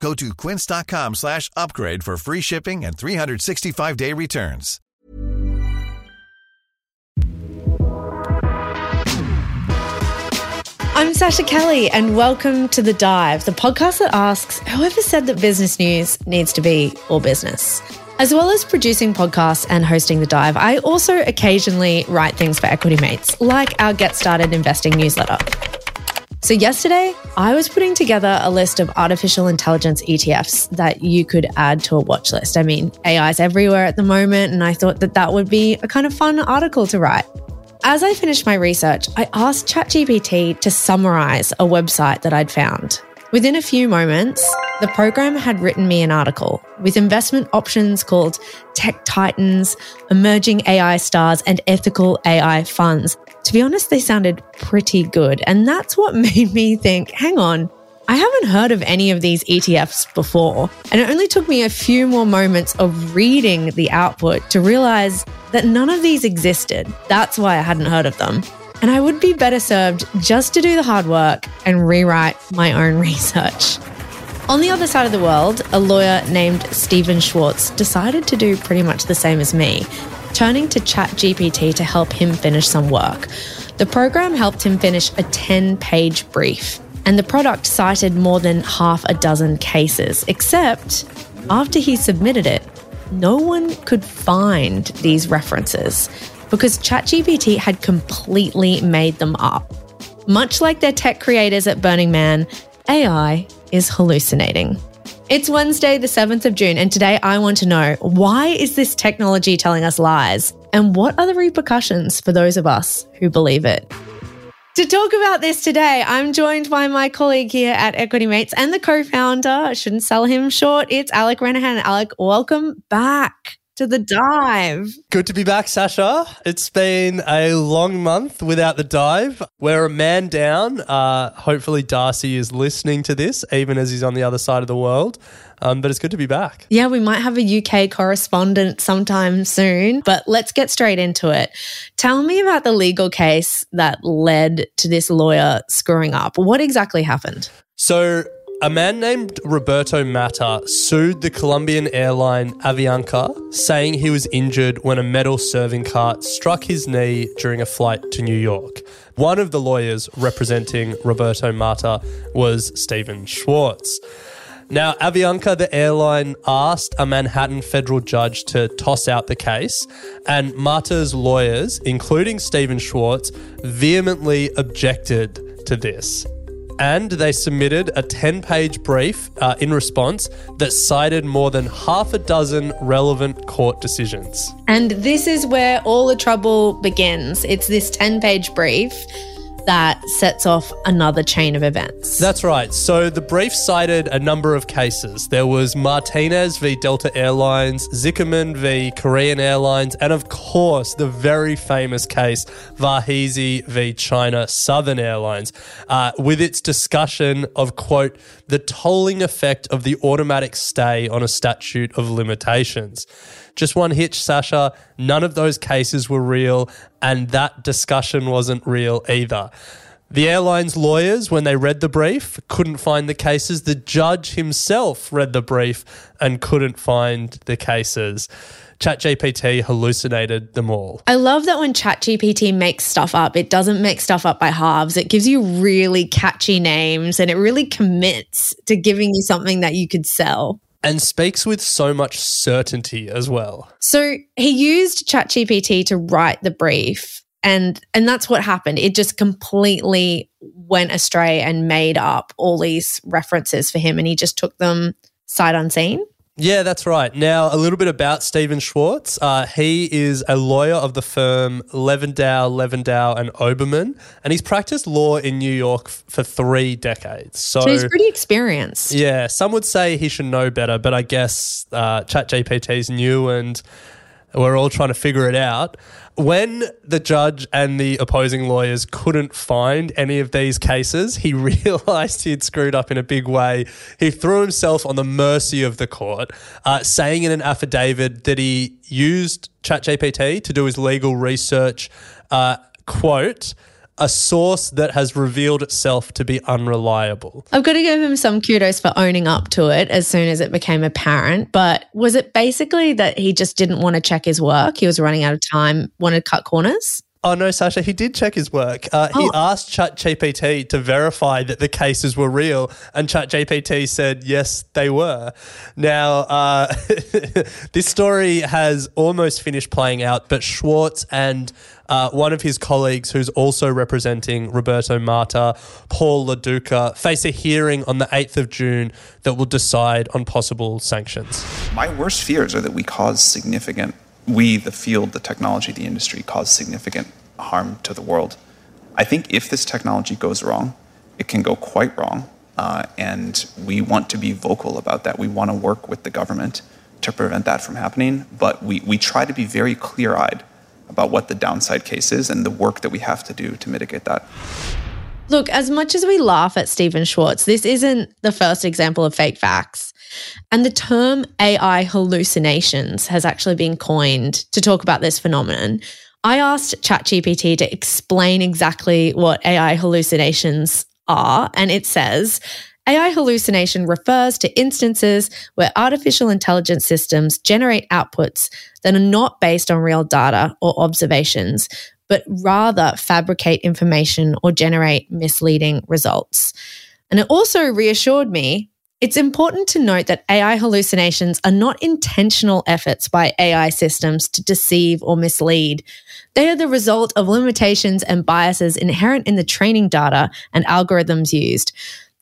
Go to quince.com slash upgrade for free shipping and 365-day returns. I'm Sascha Kelly, and welcome to The Dive, the podcast that asks whoever said that business news needs to be all business. As well as producing podcasts and hosting The Dive, I also occasionally write things for Equity Mates, like our Get Started Investing newsletter. So, yesterday, I was putting together a list of artificial intelligence ETFs that you could add to a watch list. I mean, AI is everywhere at the moment, and I thought that that would be a kind of fun article to write. As I finished my research, I asked ChatGPT to summarize a website that I'd found. Within a few moments, the program had written me an article with investment options called Tech Titans, Emerging AI Stars, and Ethical AI Funds. To be honest, they sounded pretty good. And that's what made me think hang on, I haven't heard of any of these ETFs before. And it only took me a few more moments of reading the output to realize that none of these existed. That's why I hadn't heard of them. And I would be better served just to do the hard work and rewrite my own research. On the other side of the world, a lawyer named Steven Schwartz decided to do pretty much the same as me, turning to ChatGPT to help him finish some work. The program helped him finish a 10 page brief and the product cited more than half a dozen cases, except after he submitted it, no one could find these references because ChatGPT had completely made them up. Much like their tech creators at Burning Man, AI is hallucinating. It's Wednesday, the 7th of June, and today I want to know why is this technology telling us lies? And what are the repercussions for those of us who believe it? To talk about this today, I'm joined by my colleague here at Equity Mates and the co founder. I shouldn't sell him short. It's Alec Renehan. Alec, welcome back to the dive. Good to be back, Sascha. It's been a long month without the dive. We're a man down. Uh, hopefully, Darcy is listening to this, even as he's on the other side of the world. Um, but it's good to be back. Yeah, we might have a UK correspondent sometime soon, but let's get straight into it. Tell me about the legal case that led to this lawyer screwing up. What exactly happened? So, a man named Roberto Mata sued the Colombian airline Avianca, saying he was injured when a metal serving cart struck his knee during a flight to New York. One of the lawyers representing Roberto Mata was Steven Schwartz. Now, Avianca, the airline, asked a Manhattan federal judge to toss out the case, and Mata's lawyers, including Steven Schwartz, vehemently objected to this. And they submitted a 10 page brief uh, in response that cited more than half a dozen relevant court decisions. And this is where all the trouble begins. It's this 10 page brief that sets off another chain of events. That's right. So the brief cited a number of cases. There was Martinez v Delta Airlines, Zicherman v Korean Airlines, and of course the very famous case Varghese v China Southern Airlines, uh, with its discussion of quote the tolling effect of the automatic stay on a statute of limitations. Just one hitch, Sascha. None of those cases were real, and that discussion wasn't real either. The airline's lawyers, when they read the brief, couldn't find the cases. The judge himself read the brief and couldn't find the cases. ChatGPT hallucinated them all. I love that when ChatGPT makes stuff up, it doesn't make stuff up by halves. It gives you really catchy names and it really commits to giving you something that you could sell and speaks with so much certainty as well. So he used ChatGPT to write the brief and and that's what happened. It just completely went astray and made up all these references for him and he just took them sight unseen. Yeah, that's right. Now, a little bit about Steven Schwartz. Uh, he is a lawyer of the firm Levidow, Levidow and Oberman, and he's practiced law in New York f- for three decades. So, so, he's pretty experienced. Yeah, some would say he should know better, but I guess uh, ChatGPT is new and We're all trying to figure it out. When the judge and the opposing lawyers couldn't find any of these cases, he realized he'd screwed up in a big way. He threw himself on the mercy of the court, uh, saying in an affidavit that he used ChatGPT to do his legal research. Uh, quote, a source that has revealed itself to be unreliable. I've got to give him some kudos for owning up to it as soon as it became apparent. But was it basically that he just didn't want to check his work? He was running out of time, wanted to cut corners? Oh no, Sascha, he did check his work. Uh, oh. He asked ChatGPT to verify that the cases were real, and ChatGPT said yes, they were. Now, uh, this story has almost finished playing out, but Schwartz and uh, one of his colleagues, who's also representing Roberto Mata, Paul Lo Duca, face a hearing on the 8th of June that will decide on possible sanctions. My worst fears are that we cause significant we, the field, the technology, the industry, cause significant harm to the world. I think if this technology goes wrong, it can go quite wrong. Uh, and we want to be vocal about that. We want to work with the government to prevent that from happening. But we, we try to be very clear eyed about what the downside case is and the work that we have to do to mitigate that. Look, as much as we laugh at Steven Schwartz, this isn't the first example of fake facts. And the term AI hallucinations has actually been coined to talk about this phenomenon. I asked ChatGPT to explain exactly what AI hallucinations are, and it says AI hallucination refers to instances where artificial intelligence systems generate outputs that are not based on real data or observations, but rather fabricate information or generate misleading results. And it also reassured me it's important to note that AI hallucinations are not intentional efforts by AI systems to deceive or mislead. They are the result of limitations and biases inherent in the training data and algorithms used.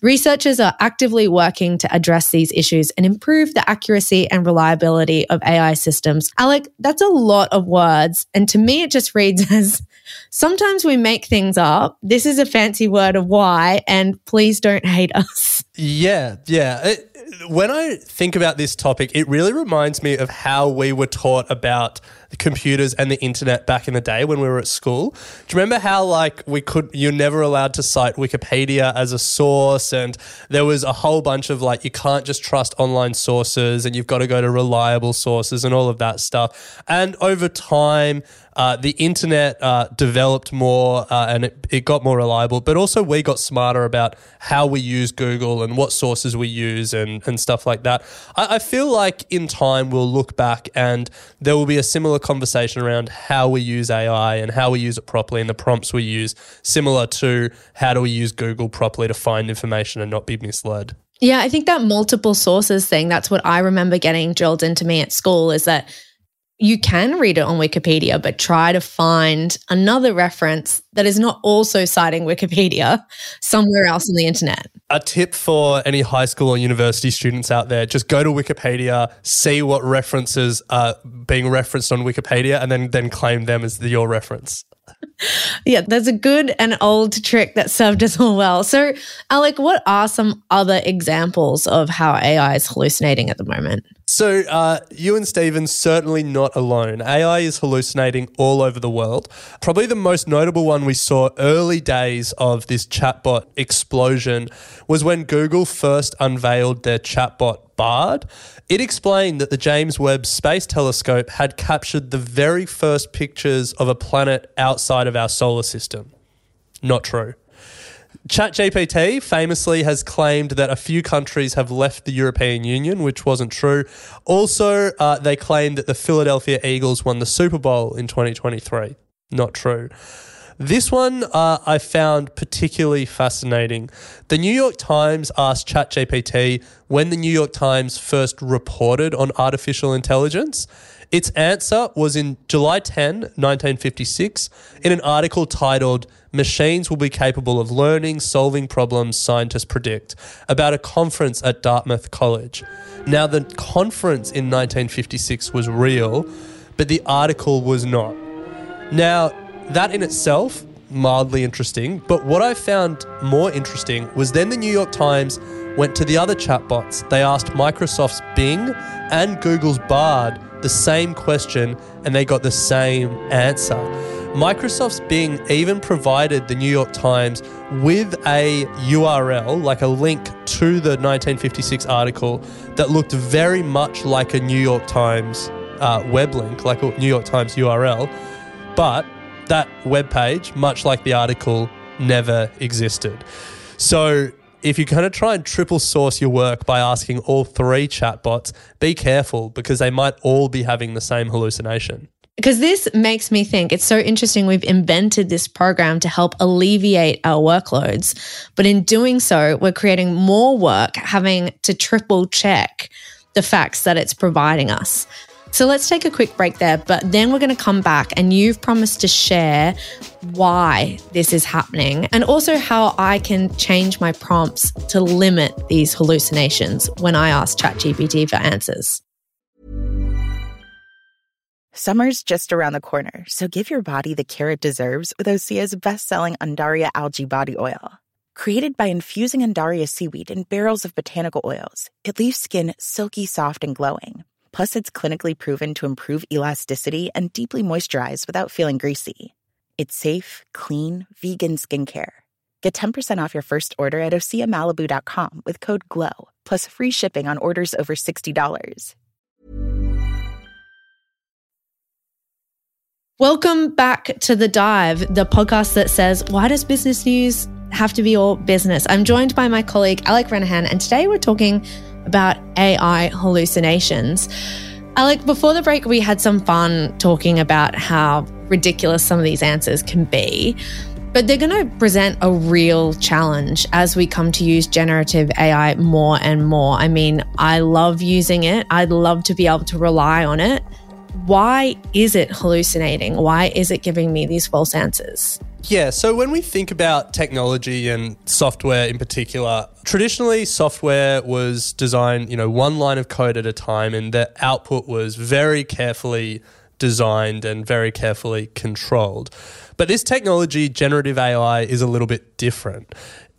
Researchers are actively working to address these issues and improve the accuracy and reliability of AI systems. Alec, that's a lot of words. And to me, it just reads as sometimes we make things up. This is a fancy word of why, and please don't hate us. Yeah, yeah. It, when I think about this topic, it really reminds me of how we were taught about computers and the internet back in the day when we were at school. Do you remember how like we could you're never allowed to cite Wikipedia as a source and there was a whole bunch of like you can't just trust online sources and you've got to go to reliable sources and all of that stuff. And over time uh, the internet uh, developed more uh, and it, it got more reliable, but also we got smarter about how we use Google and what sources we use and, and stuff like that. I, I feel like in time we'll look back and there will be a similar conversation around how we use AI and how we use it properly and the prompts we use, similar to how do we use Google properly to find information and not be misled. Yeah, I think that multiple sources thing, that's what I remember getting drilled into me at school is that you can read it on Wikipedia, but try to find another reference that is not also citing Wikipedia somewhere else on the internet. A tip for any high school or university students out there just go to Wikipedia, see what references are being referenced on Wikipedia, and then, then claim them as the, your reference. Yeah, that's a good and old trick that served us all well. So, Alec, what are some other examples of how AI is hallucinating at the moment? So, uh, you and Steven certainly not alone. AI is hallucinating all over the world. Probably the most notable one we saw early days of this chatbot explosion was when Google first unveiled their chatbot Bard. It explained that the James Webb Space Telescope had captured the very first pictures of a planet outside of our solar system. Not true. ChatGPT famously has claimed that a few countries have left the European Union, which wasn't true. Also, uh, they claimed that the Philadelphia Eagles won the Super Bowl in 2023. Not true. This one uh, I found particularly fascinating. The New York Times asked ChatGPT when the New York Times first reported on artificial intelligence. Its answer was in July 10, 1956, in an article titled Machines Will Be Capable of Learning, Solving Problems Scientists Predict, about a conference at Dartmouth College. Now, the conference in 1956 was real, but the article was not. Now, that in itself, mildly interesting, but what I found more interesting was then the New York Times went to the other chatbots. They asked Microsoft's Bing and Google's Bard the same question and they got the same answer. Microsoft's Bing even provided the New York Times with a URL, like a link to the 1956 article, that looked very much like a New York Times uh, web link, like a New York Times URL. But that web page, much like the article, never existed. So if you're going to try and triple source your work by asking all three chatbots, be careful because they might all be having the same hallucination. Because this makes me think it's so interesting. We've invented this program to help alleviate our workloads. But in doing so, we're creating more work, having to triple check the facts that it's providing us. So let's take a quick break there, but then we're going to come back and you've promised to share why this is happening and also how I can change my prompts to limit these hallucinations when I ask ChatGPT for answers. Summer's just around the corner, so give your body the care it deserves with Osea's best-selling Undaria algae body oil. Created by infusing Undaria seaweed in barrels of botanical oils, it leaves skin silky soft and glowing Plus, it's clinically proven to improve elasticity and deeply moisturize without feeling greasy. It's safe, clean, vegan skincare. Get 10% off your first order at OseaMalibu.com with code GLOW, plus free shipping on orders over $60. Welcome back to The Dive, the podcast that says, why does business news have to be all business? I'm joined by my colleague, Alec Renehan, and today we're talking about AI hallucinations. Alec, before the break, we had some fun talking about how ridiculous some of these answers can be. But they're going to present a real challenge as we come to use generative AI more and more. I mean, I love using it. I'd love to be able to rely on it. Why is it hallucinating? Why is it giving me these false answers? Yeah, so when we think about technology and software in particular, traditionally software was designed, you know, one line of code at a time and the output was very carefully designed and very carefully controlled. But this technology, generative AI, is a little bit different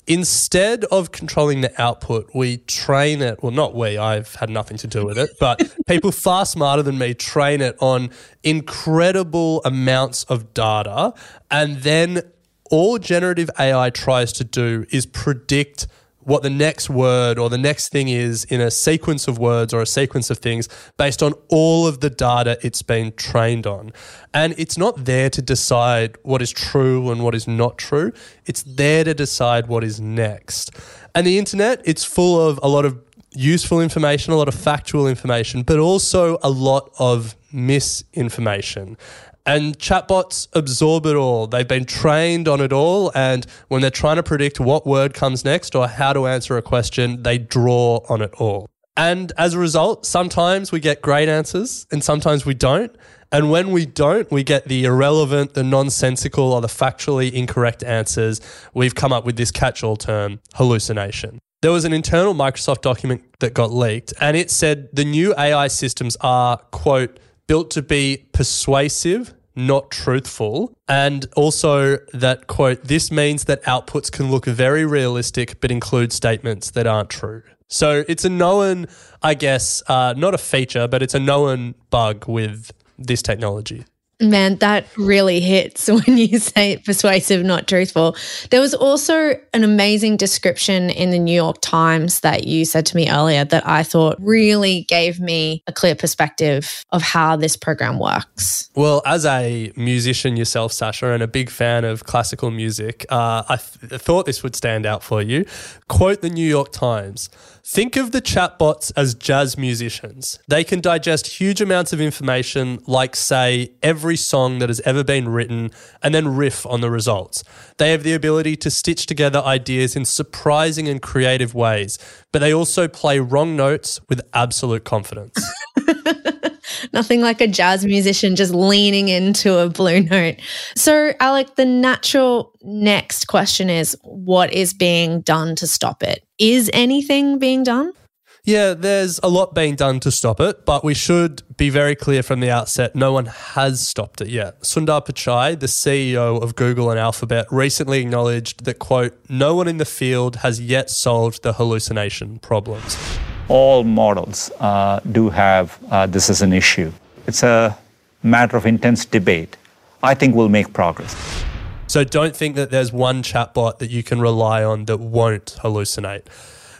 instead of controlling the output, we train it. Well, not we, I've had nothing to do with it, but people far smarter than me train it on incredible amounts of data. And then all generative AI tries to do is predict what the next word or the next thing is in a sequence of words or a sequence of things based on all of the data it's been trained on. And it's not there to decide what is true and what is not true, it's there to decide what is next. And the internet, it's full of a lot of useful information, a lot of factual information, but also a lot of misinformation. And chatbots absorb it all. They've been trained on it all. And when they're trying to predict what word comes next or how to answer a question, they draw on it all. And as a result, sometimes we get great answers and sometimes we don't. And when we don't, we get the irrelevant, the nonsensical, or the factually incorrect answers. We've come up with this catch all term hallucination. There was an internal Microsoft document that got leaked, and it said the new AI systems are, quote, built to be persuasive, not truthful. And also that quote, this means that outputs can look very realistic, but include statements that aren't true. So it's a known, I guess, uh, not a feature, but it's a known bug with this technology. Man, that really hits when you say persuasive, not truthful. There was also an amazing description in the New York Times that you said to me earlier that I thought really gave me a clear perspective of how this program works. Well, as a musician yourself, Sascha, and a big fan of classical music, uh, I th- thought this would stand out for you. Quote the New York Times. Think of the chatbots as jazz musicians. They can digest huge amounts of information, like, say, every song that has ever been written, and then riff on the results. They have the ability to stitch together ideas in surprising and creative ways, but they also play wrong notes with absolute confidence. Nothing like a jazz musician just leaning into a blue note. So, Alec, the natural next question is what is being done to stop it? Is anything being done? Yeah, there's a lot being done to stop it, but we should be very clear from the outset no one has stopped it yet. Sundar Pichai, the CEO of Google and Alphabet, recently acknowledged that, quote, no one in the field has yet solved the hallucination problems all models uh, do have uh, this as an issue. It's a matter of intense debate. I think we'll make progress. So don't think that there's one chatbot that you can rely on that won't hallucinate.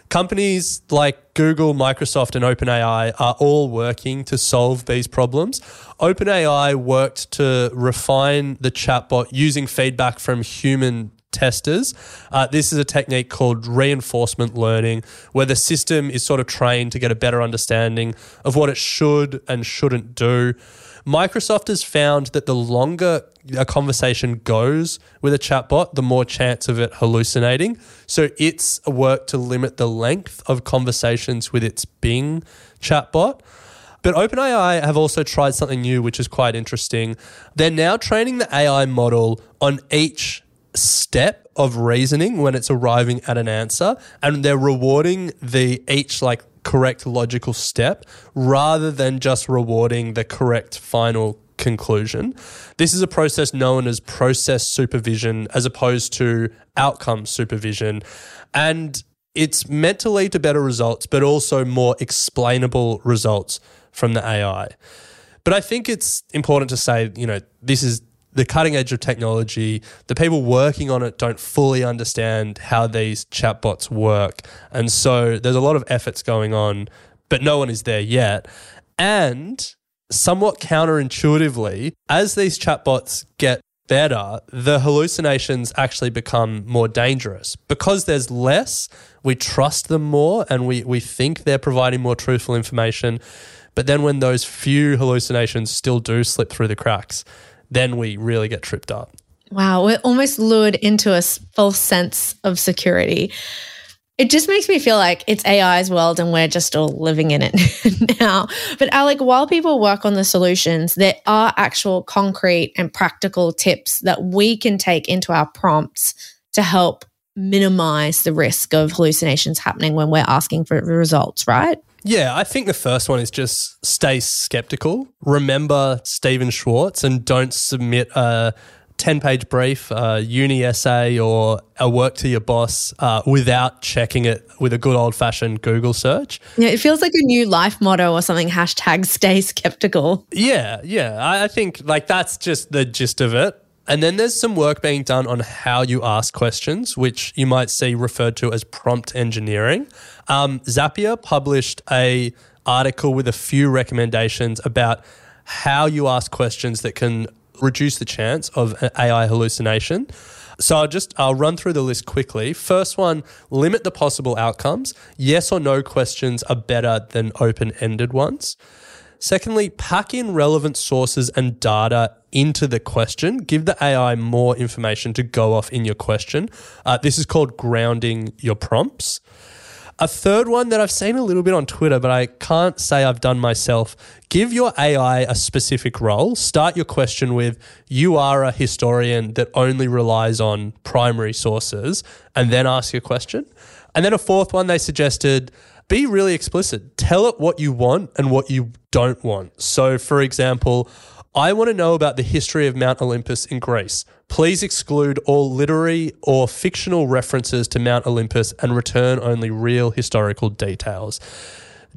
Companies like Google, Microsoft, and OpenAI are all working to solve these problems. OpenAI worked to refine the chatbot using feedback from human testers. Uh, this is a technique called reinforcement learning, where the system is sort of trained to get a better understanding of what it should and shouldn't do. Microsoft has found that the longer a conversation goes with a chatbot, the more chance of it hallucinating. So it's a work to limit the length of conversations with its Bing chatbot. But OpenAI have also tried something new, which is quite interesting. They're now training the AI model on each step of reasoning when it's arriving at an answer, and they're rewarding the each like correct logical step rather than just rewarding the correct final conclusion. This is a process known as process supervision as opposed to outcome supervision. And it's meant to lead to better results, but also more explainable results from the AI. But I think it's important to say, you know, this is the cutting edge of technology. The people working on it don't fully understand how these chatbots work. And so there's a lot of efforts going on, but no one is there yet. And somewhat counterintuitively, as these chatbots get better, the hallucinations actually become more dangerous. Because there's less, we trust them more and we, we think they're providing more truthful information. But then when those few hallucinations still do slip through the cracks, then we really get tripped up. Wow, we're almost lured into a false sense of security. It just makes me feel like it's AI's world and we're just all living in it now. But Alec, while people work on the solutions, there are actual concrete and practical tips that we can take into our prompts to help minimize the risk of hallucinations happening when we're asking for results, right? Yeah, I think the first one is just stay skeptical. Remember Steven Schwartz and don't submit a 10 page brief, a uni essay, or a work to your boss uh, without checking it with a good old fashioned Google search. Yeah, it feels like a new life motto or something hashtag stay skeptical. Yeah, yeah. I, I think like that's just the gist of it. And then there's some work being done on how you ask questions, which you might see referred to as prompt engineering. Um, Zapier published a article with a few recommendations about how you ask questions that can reduce the chance of AI hallucination. So I'll just I'll run through the list quickly. First one, limit the possible outcomes. Yes or no questions are better than open-ended ones. Secondly, pack in relevant sources and data into the question. Give the AI more information to go off in your question. Uh, this is called grounding your prompts. A third one that I've seen a little bit on Twitter, but I can't say I've done myself. Give your AI a specific role. Start your question with, You are a historian that only relies on primary sources, and then ask your question. And then a fourth one they suggested, be really explicit. Tell it what you want and what you don't want. So, for example, I want to know about the history of Mount Olympus in Greece. Please exclude all literary or fictional references to Mount Olympus and return only real historical details.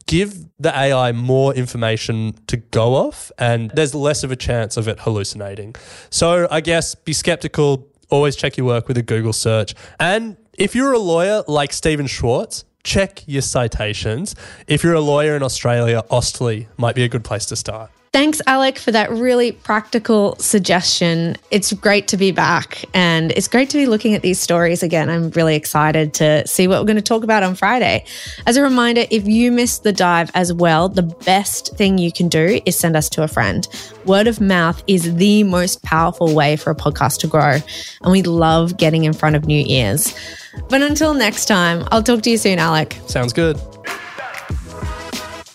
Give the AI more information to go off, and there's less of a chance of it hallucinating. So, I guess be skeptical, always check your work with a Google search. And if you're a lawyer like Steven Schwartz, check your citations. If you're a lawyer in Australia, AustLII might be a good place to start. Thanks, Alec, for that really practical suggestion. It's great to be back and it's great to be looking at these stories again. I'm really excited to see what we're going to talk about on Friday. As a reminder, if you missed the dive as well, the best thing you can do is send us to a friend. Word of mouth is the most powerful way for a podcast to grow, and we love getting in front of new ears. But until next time, I'll talk to you soon, Alec. Sounds good.